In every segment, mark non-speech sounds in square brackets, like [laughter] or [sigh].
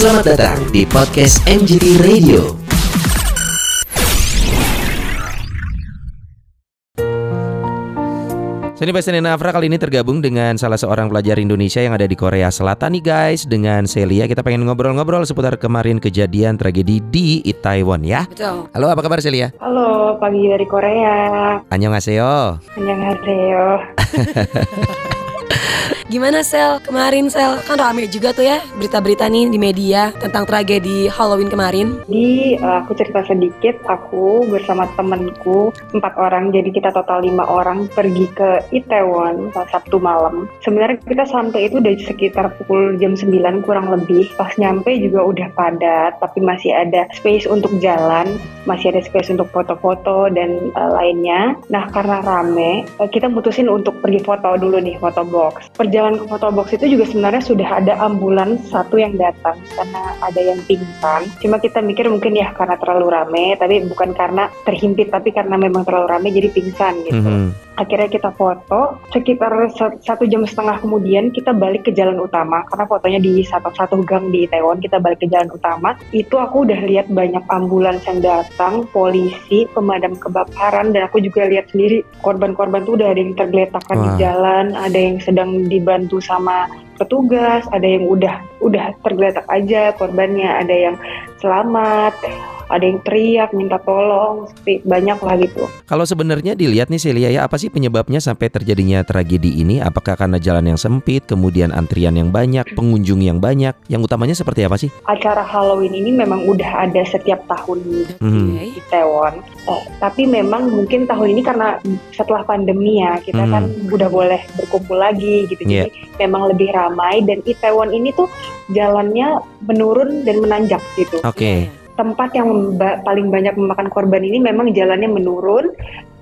Selamat datang di podcast MGT Radio. Seni Passion Afra kali ini tergabung dengan salah seorang pelajar Indonesia yang ada di Korea Selatan nih guys Dengan Celia kita pengen ngobrol-ngobrol seputar kemarin kejadian tragedi di Itaewon ya Betul. Halo apa kabar Celia? Halo, pagi dari Korea. Annyeonghaseyo Annyeonghaseyo. [laughs] Gimana Sel? Kemarin Sel kan rame juga tuh ya berita-berita nih di media tentang tragedi Halloween kemarin. Jadi eh, aku cerita sedikit, aku bersama temanku empat orang, jadi kita total lima orang pergi ke Itaewon Sabtu malam. Sebenarnya kita sampai itu dari sekitar pukul jam 9 kurang lebih. Pas nyampe juga udah padat, tapi masih ada space untuk jalan, masih ada space untuk foto-foto dan eh, lainnya. Nah karena rame, eh, kita mutusin untuk pergi foto dulu nih, foto box. Perjalanan ke foto box itu juga sebenarnya sudah ada ambulans satu yang datang karena ada yang pingsan. Cuma kita mikir mungkin ya karena terlalu rame, tapi bukan karena terhimpit, tapi karena memang terlalu rame jadi pingsan gitu. Mhm. Akhirnya kita foto, sekitar sa- satu jam setengah kemudian kita balik ke jalan utama karena fotonya di satu satu gang di Itaewon. Kita balik ke jalan utama. Itu aku udah lihat banyak ambulans yang datang, polisi, pemadam kebakaran, dan aku juga lihat sendiri korban-korban tuh udah ada yang tergeletakkan di jalan, ada yang sedang dibantu sama petugas, ada yang udah udah tergeletak aja korbannya, ada yang selamat, ada yang teriak minta tolong, seperti banyak lah gitu. Kalau sebenarnya dilihat nih Celia ya apa sih penyebabnya sampai terjadinya tragedi ini? Apakah karena jalan yang sempit, kemudian antrian yang banyak, pengunjung yang banyak? Yang utamanya seperti apa sih? acara Halloween ini memang udah ada setiap tahun. Oke. di Taiwan. Eh, tapi memang mungkin tahun ini karena setelah pandemi ya kita Hmm. kan udah boleh berkumpul lagi gitu. Iya. Jadi memang lebih ramai dan Itaewon ini tuh jalannya menurun dan menanjak gitu. Oke. Tempat yang ba- paling banyak memakan korban ini memang jalannya menurun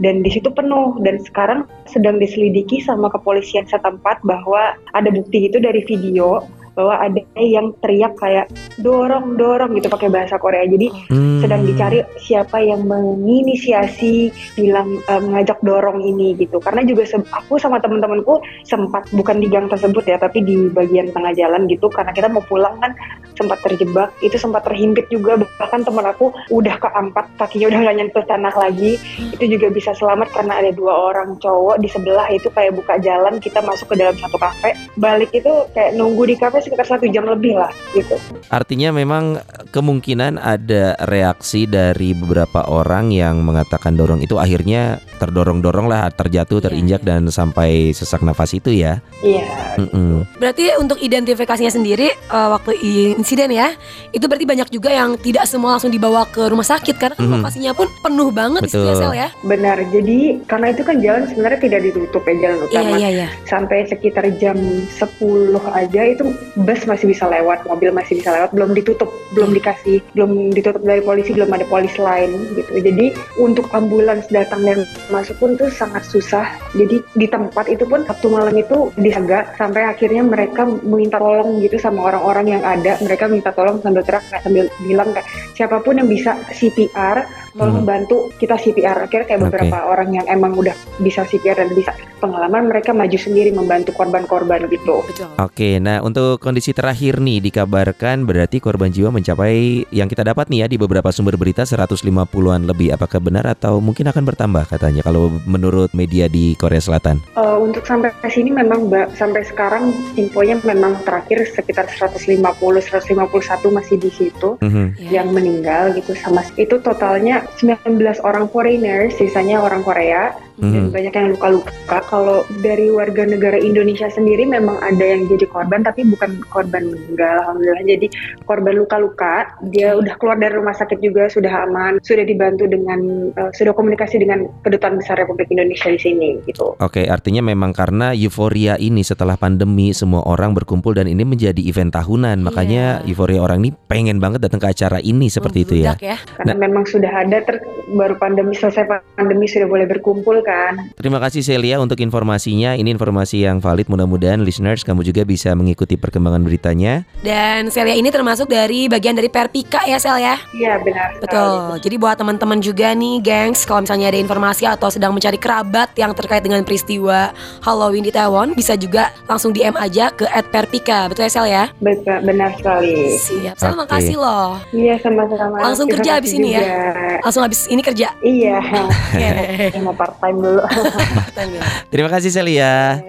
dan di situ penuh. Dan sekarang sedang diselidiki sama kepolisian setempat bahwa ada bukti itu dari video bahwa ada yang teriak kayak dorong dorong gitu pakai bahasa Korea. Jadi Hmm. sedang dicari siapa yang menginisiasi bilang eh, mengajak dorong ini gitu. Karena juga se- aku sama teman-temanku sempat bukan di gang tersebut ya tapi di bagian tengah jalan gitu karena kita mau pulang kan sempat terjebak. Itu sempat terhimpit juga bahkan teman aku udah keangkat kakinya udah nggak nyentuh tanah lagi. Itu juga bisa selamat karena ada dua orang cowok di sebelah itu kayak buka jalan kita masuk ke dalam satu kafe. Balik itu kayak nunggu di kafe sekitar satu jam lebih lah gitu. Artinya memang kemungkinan ada reaksi dari beberapa orang yang mengatakan dorong. Itu akhirnya terdorong-dorong lah, terjatuh, Iya, terinjak iya. dan sampai sesak nafas itu ya. iya Mm-mm. Berarti untuk identifikasinya sendiri eh, waktu insiden ya, itu berarti banyak juga yang tidak semua langsung dibawa ke rumah sakit karena kan Mhm. lokasinya pun penuh banget di ya, Betul. Sel ya. Benar, jadi karena itu kan jalan sebenarnya tidak ditutup ya jalan Iya utama. iya iya. Sampai sekitar jam 10 aja itu bus masih bisa lewat, mobil masih bisa lewat, belum ditutup, belum dikasih, belum ditutup dari polisi, belum ada polis lain gitu. Jadi untuk ambulans datang dan masuk pun itu sangat susah. Jadi di tempat itu pun Sabtu malam itu dijaga sampai akhirnya mereka minta tolong gitu sama orang-orang yang ada. Mereka minta tolong sambil teriak kayak sambil bilang kayak siapa pun yang bisa CPR tolong Hmm. bantu kita CPR akhirnya kayak Oke. beberapa orang yang emang udah bisa CPR dan bisa pengalaman mereka maju sendiri membantu korban-korban gitu Betul. Oke, nah untuk kondisi terakhir nih dikabarkan berarti korban jiwa mencapai yang kita dapat nih ya di beberapa sumber berita 150-an lebih. Apakah benar atau mungkin akan bertambah katanya kalau menurut media di Korea Selatan? Eh, untuk sampai ke sini memang Mbak, sampai sekarang infonya memang terakhir sekitar 150 151 masih di situ Mhm. Ya. yang meninggal gitu sama itu totalnya 19 orang foreigners sisanya orang Korea dan Mhm. banyak yang luka-luka. Kalau dari warga negara Indonesia sendiri memang ada yang jadi korban, tapi bukan korban meninggal, alhamdulillah. Jadi korban luka-luka, dia udah keluar dari rumah sakit juga, sudah aman, sudah dibantu dengan, eh, sudah komunikasi dengan kedutaan besar Republik Indonesia di sini, gitu. Oke, artinya memang karena euforia ini setelah pandemi semua orang berkumpul dan ini menjadi event tahunan, makanya Iya. euforia orang ini pengen banget datang ke acara ini seperti itu ya. Ya. Karena memang sudah ada, ter- baru pandemi selesai pandemi sudah boleh berkumpul kan. Terima kasih Celia untuk informasinya. Ini informasi yang valid. Mudah-mudahan listeners kamu juga bisa mengikuti perkembangan beritanya. Dan Celia ini termasuk dari bagian dari Perpika ya Sel ya. Iya benar. sekali. Betul. Jadi buat teman-teman juga nih, gengs, kalau misalnya ada informasi atau sedang mencari kerabat yang terkait dengan peristiwa Halloween di Taiwan, bisa juga langsung DM aja ke @perpika. Betul ya Sel ya? Betul, benar sekali. Siap. Sel Oke. makasih loh. Iya sama-sama. Langsung Terima kerja kasih abis ini ya? Langsung habis ini kerja. Iya. [laughs] Mau part time dulu. [laughs] Terima kasih Celia.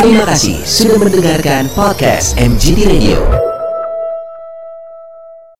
Terima kasih sudah mendengarkan podcast MGT Radio.